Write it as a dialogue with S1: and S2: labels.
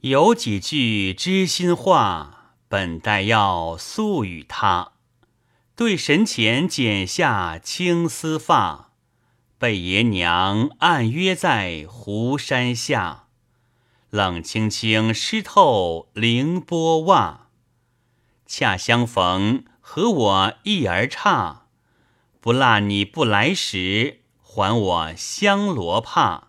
S1: 有几句知心话，本待要诉与他。对神前剪下青丝发，被爷娘按约在湖山下。冷清清湿透凌波袜，恰相逢和我一儿差。不落你不来时，还我香罗帕。